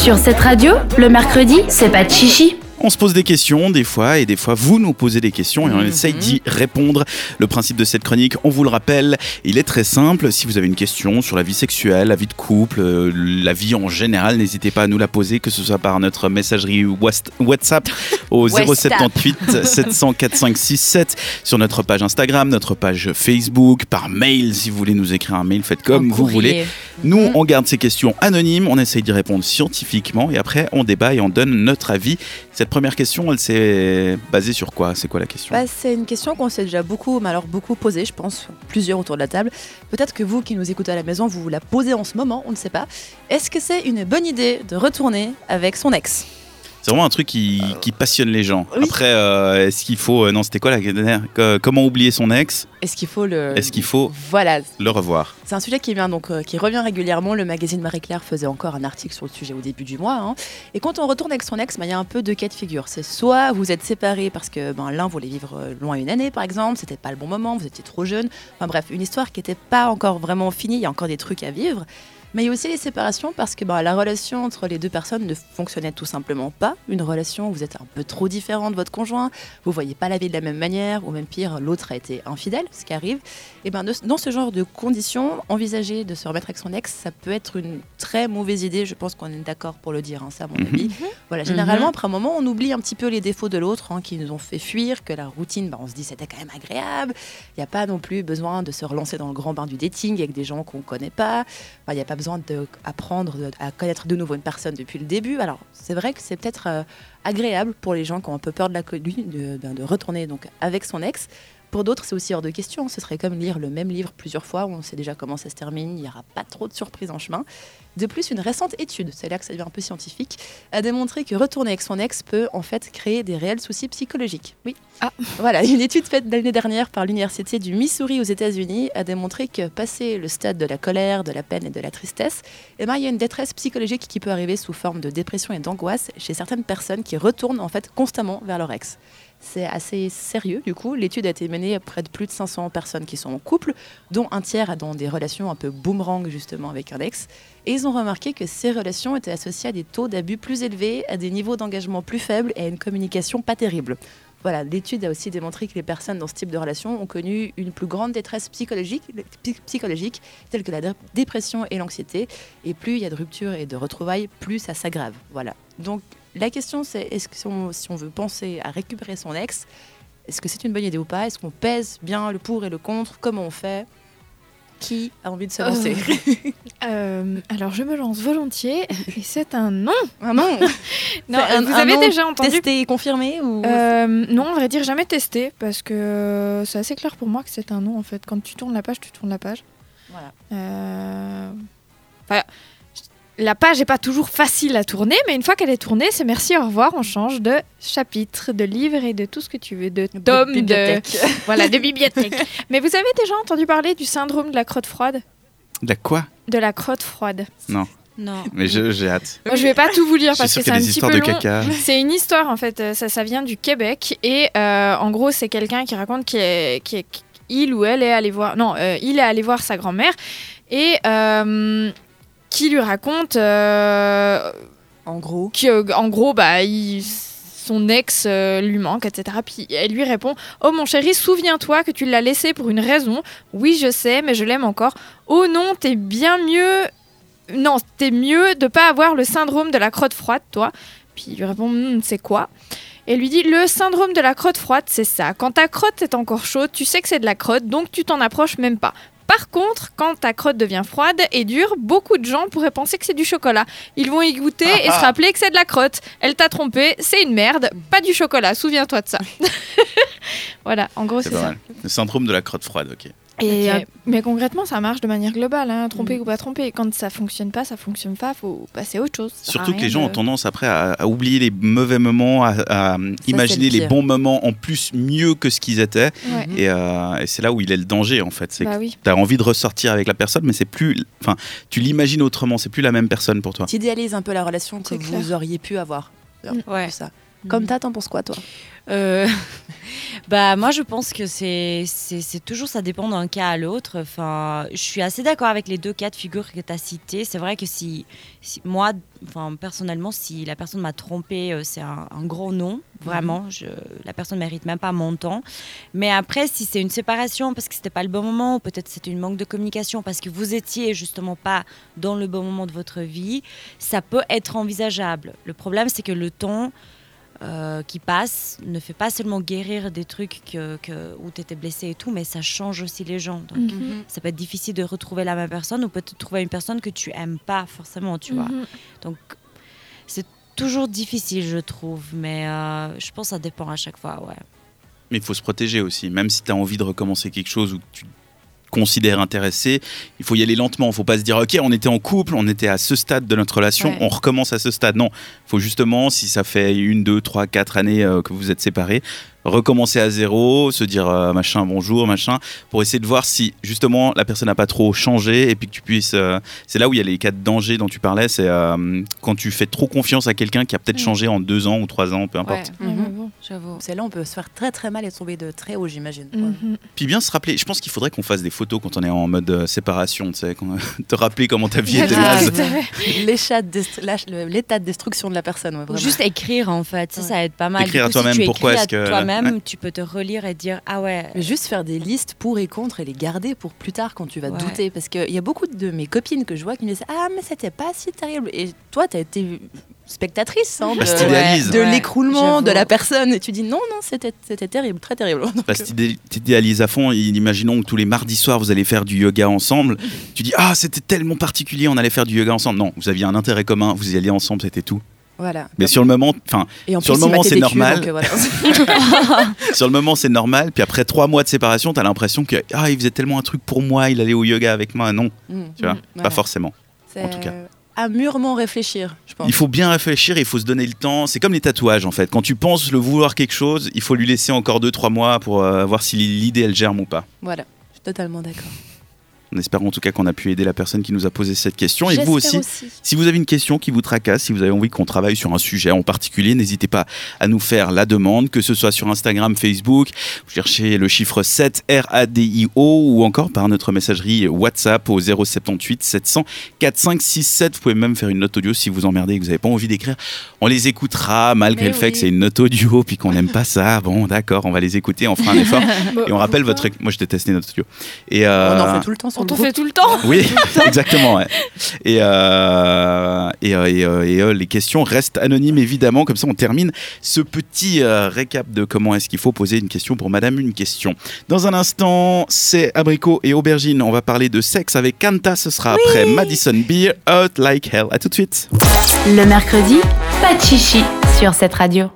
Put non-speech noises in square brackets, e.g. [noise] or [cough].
Sur cette radio, le mercredi, c'est pas de chichi. On se pose des questions des fois et des fois vous nous posez des questions et on essaye d'y répondre. Le principe de cette chronique, on vous le rappelle, il est très simple. Si vous avez une question sur la vie sexuelle, la vie de couple, euh, la vie en général, n'hésitez pas à nous la poser, que ce soit par notre messagerie WhatsApp [laughs] au WhatsApp. 078 700 4567 sur notre page Instagram, notre page Facebook, par mail si vous voulez nous écrire un mail, faites comme vous voulez. Nous, on garde ces questions anonymes, on essaye d'y répondre scientifiquement et après on débat et on donne notre avis. Cette première question, elle s'est basée sur quoi? C'est quoi la question? Bah, c'est une question qu'on s'est déjà beaucoup, mais alors beaucoup posée, je pense, plusieurs autour de la table. Peut-être que vous qui nous écoutez à la maison, vous la posez en ce moment, on ne sait pas. Est-ce que c'est une bonne idée de retourner avec son ex? C'est vraiment un truc qui, qui passionne les gens. oui. Après, euh, est-ce qu'il faut... euh, non, c'était quoi la dernière Comment oublier son ex? Est-ce qu'il faut le... Est-ce qu'il faut Voilà, le revoir? C'est un sujet qui vient donc euh, qui revient régulièrement. Le magazine Marie Claire faisait encore un article sur le sujet au début du mois. hein. Et quand on retourne avec son ex, bah, il y a un peu deux cas de figure. C'est soit vous êtes séparés parce que ben, l'un voulait vivre euh, loin une année, par exemple, c'était pas le bon moment, vous étiez trop jeune. Enfin bref, une histoire qui n'était pas encore vraiment finie. Il y a encore des trucs à vivre. Mais il y a aussi les séparations parce que bah, la relation entre les deux personnes ne fonctionnait tout simplement pas. Une relation où vous êtes un peu trop différent de votre conjoint, vous voyez pas la vie de la même manière, ou même pire, l'autre a été infidèle, ce qui arrive. Et ben, de- dans ce genre de conditions, envisager de se remettre avec son ex, ça peut être une très mauvaise idée. Je pense qu'on est d'accord pour le dire, hein, ça, à mon Mhm. avis. Voilà, généralement, après un moment, on oublie un petit peu les défauts de l'autre hein, qui nous ont fait fuir, que la routine, bah, on se dit c'était quand même agréable. Il n'y a pas non plus besoin de se relancer dans le grand bain du dating avec des gens qu'on ne connaît pas. Enfin, Il n'y a pas besoin d'apprendre à connaître de nouveau une personne depuis le début. Alors, c'est vrai que c'est peut-être euh, agréable pour les gens qui ont un peu peur de la de, retourner avec son ex. Pour d'autres, c'est aussi hors de question. Ce serait comme lire le même livre plusieurs fois, où on sait déjà comment ça se termine, il n'y aura pas trop de surprises en chemin. De plus, une récente étude, c'est là que ça devient un peu scientifique, a démontré que retourner avec son ex peut en fait créer des réels soucis psychologiques. Oui. Ah. Voilà, une étude faite l'année dernière par l'université du Missouri aux États-Unis a démontré que passé le stade de la colère, de la peine et de la tristesse, eh ben, il y a une détresse psychologique qui peut arriver sous forme de dépression et d'angoisse chez certaines personnes qui retournent en fait constamment vers leur ex. C'est assez sérieux du coup. L'étude a été menée auprès de plus de 500 personnes qui sont en couple, dont un tiers a dans des relations un peu boomerang justement avec un ex. Et ils ont remarqué que ces relations étaient associées à des taux d'abus plus élevés, à des niveaux d'engagement plus faibles et à une communication pas terrible. Voilà, l'étude a aussi démontré que les personnes dans ce type de relation ont connu une plus grande détresse psychologique, psy- psychologique telle que la dé- dépression et l'anxiété. Et plus il y a de ruptures et de retrouvailles, plus ça s'aggrave. Voilà. Donc la question c'est est-ce que si on, si on veut penser à récupérer son ex, est-ce que c'est une bonne idée ou pas? Est-ce qu'on pèse bien le pour et le contre? Comment on fait? Qui a envie de se lancer Euh, alors je me lance volontiers et c'est un non. Ah non [laughs] Non, un- vous un avez non déjà entendu Testé et confirmé ou Euh, non, on va dire jamais testé parce que c'est assez clair pour moi que c'est un non en fait. Quand tu tournes la page, tu tournes la page. Voilà. Euh, enfin, la page n'est pas toujours facile à tourner, mais une fois qu'elle est tournée, c'est merci, au revoir, on change de chapitre, de livre et de tout ce que tu veux, de tome, de, bibliothèque. [laughs] voilà, de bibliothèque. [laughs] mais vous avez déjà entendu parler du syndrome de la crotte froide? De la quoi? De la crotte froide. Non. Mais je- j'ai hâte. Moi, je vais pas tout vous lire parce que c'est a un des petit histoires peu de long. caca. [laughs] C'est une histoire en fait, ça, ça vient du Québec et euh, en gros c'est quelqu'un qui raconte qu'il est, est- qu'il ou elle est allé voir, non, euh, il est allé voir sa grand-mère et euh, qui lui raconte euh, En gros. que, en gros bah il- son ex euh, lui manque, etc. Puis elle lui répond Oh mon chéri, souviens-toi que tu l'as laissé pour une raison. Oui, je sais, mais je l'aime encore. Oh non, t'es bien mieux. Non, t'es mieux de pas avoir le syndrome de la crotte froide, toi. Puis il lui répond Hmm, C'est quoi? Et elle lui dit Le syndrome de la crotte froide, c'est ça. Quand ta crotte est encore chaude, tu sais que c'est de la crotte, donc tu t'en approches même pas. Par contre, quand ta crotte devient froide et dure, beaucoup de gens pourraient penser que c'est du chocolat. Ils vont y goûter et se rappeler que c'est de la crotte. Elle t'a trompé, c'est une merde, pas du chocolat, souviens-toi de ça. [laughs] voilà, en gros, C'est ça. mal. Le syndrome de la crotte froide, ok. Et, euh, mais concrètement, ça marche de manière globale, hein, tromper ou pas tromper. Quand ça fonctionne pas, ça fonctionne pas, faut passer à autre chose. Surtout que les gens de- ont tendance après à, à oublier les mauvais moments, à, à imaginer le les bons moments en plus mieux que ce qu'ils étaient. Ouais. Et, euh, et c'est là où il est le danger en fait. C'est Bah oui. tu as envie de ressortir avec la personne, mais c'est plus. Enfin, tu l'imagines autrement, c'est plus la même personne pour toi. Tu idéalises un peu la relation que vous clair. auriez pu avoir. Mm. Ouais. Tout ça. Comme t'as, t'en penses quoi, toi? Euh, [laughs] bah moi je pense que c'est c'est toujours ça dépend d'un cas à l'autre. Enfin, je suis assez d'accord avec les deux cas de figure que tu as cités. C'est vrai que si, si- moi enfin personnellement si la personne m'a trompé, euh, c'est un, un gros non, vraiment. Je, la personne mérite même pas mon temps. Mais après si c'est une séparation parce que c'était pas le bon moment, ou peut-être c'était une manque de communication parce que vous étiez justement pas dans le bon moment de votre vie, ça peut être envisageable. Le problème c'est que le temps euh, qui passe ne fait pas seulement guérir des trucs que, que- où tu étais blessé et tout, mais ça change aussi les gens. Donc, Mhm. ça peut être difficile de retrouver la même personne ou peut-être trouver une personne que tu aimes pas forcément, tu vois. Mhm. Donc, c'est toujours difficile, je trouve, mais euh, je pense que ça dépend à chaque fois, ouais. Mais il faut se protéger aussi. Même si tu as envie de recommencer quelque chose ou que tu te considères intéressé, il faut y aller lentement. Il faut pas se dire, OK, on était en couple, on était à ce stade de notre relation, Ouais. on recommence à ce stade. Non, il faut justement, si ça fait une, deux, trois, quatre années euh, que vous êtes séparés, recommencer à zéro, se dire euh, machin, bonjour, machin, pour essayer de voir si justement la personne n'a pas trop changé et puis que tu puisses. euh, c'est là où il y a les cas de danger dont tu parlais, c'est quand tu fais trop confiance à quelqu'un qui a peut-être Mm. changé en deux ans ou trois ans, peu importe. Ouais, Mhm. bon. J'avoue. C'est là on peut se faire très très mal et tomber de très haut, j'imagine. Mhm. Puis bien se rappeler, je pense qu'il faudrait qu'on fasse des photos quand on est en mode euh, séparation, tu sais, [laughs] te rappeler comment ta vie était naze. [laughs] L'état de, dest- la- le- l'état de destruction de la personne, ouais, Ou vraiment. juste écrire en fait, ça, Ouais. ça aide pas mal. Écrire à toi-même, si tu pourquoi est-ce que- à toi-même, Ouais. tu peux te relire et dire ah ouais. Mais Juste faire des listes pour et contre et les garder pour plus tard quand tu vas Ouais. douter. Parce qu'il y a beaucoup de mes copines que je vois qui me disent Ah, mais c'était pas si terrible. Et toi, tu as été spectatrice hein, Bah, de, de Ouais, l'écroulement de la personne. Et tu dis Non, non, c'était c'était terrible, très terrible. Donc, Parce que t'idé- t'idéalises à fond, imaginons que tous les mardis soirs vous allez faire du yoga ensemble. Tu dis ah c'était tellement particulier, on allait faire du yoga ensemble. Non, vous aviez un intérêt commun, vous y alliez ensemble, c'était tout. voilà. Mais sur le moment, enfin sur le moment, c'est normal. culs, euh, voilà. [laughs] sur le moment c'est normal. Puis après trois mois de séparation, t'as l'impression que ah il faisait tellement un truc pour moi, il allait au yoga avec moi. Non, Mm. tu vois, Mhm. pas Voilà. forcément. En tout cas. À mûrement réfléchir, je pense. Il faut bien réfléchir, il faut se donner le temps. C'est comme les tatouages en fait. Quand tu penses le vouloir quelque chose, il faut lui laisser encore 2-3 mois pour euh, voir si l'idée elle germe ou pas. Voilà, je suis totalement d'accord. On espère en tout cas qu'on a pu aider la personne qui nous a posé cette question. Et vous aussi, si vous avez une question qui vous tracasse, si vous avez envie qu'on travaille sur un sujet en particulier, n'hésitez pas à nous faire la demande, que ce soit sur Instagram, Facebook, vous cherchez le chiffre 7 RADIO ou encore par notre messagerie WhatsApp au 078 700 4567. Vous pouvez même faire une note audio si vous emmerdez et que vous n'avez pas envie d'écrire. On les écoutera malgré Mais le fait que c'est une note audio puis qu'on n'aime pas ça. Bon, d'accord, on va les écouter, on fera un effort. [laughs] Et on rappelle votre. Moi, je déteste les notes audio. Et euh, On en fait tout le temps sur On le fait tout le temps. oui, [laughs] exactement. ouais. Et, euh, et, euh, et, euh, et, euh, les questions restent anonymes, évidemment. Comme ça, on termine ce petit euh, récap de comment est-ce qu'il faut poser une question pour Madame une question. Dans un instant, c'est Abricot et Aubergine. On va parler de sexe avec Kanta. Ce sera après Madison Beer, Out Like Hell. À tout de suite. Le mercredi, pas de chichi sur cette radio.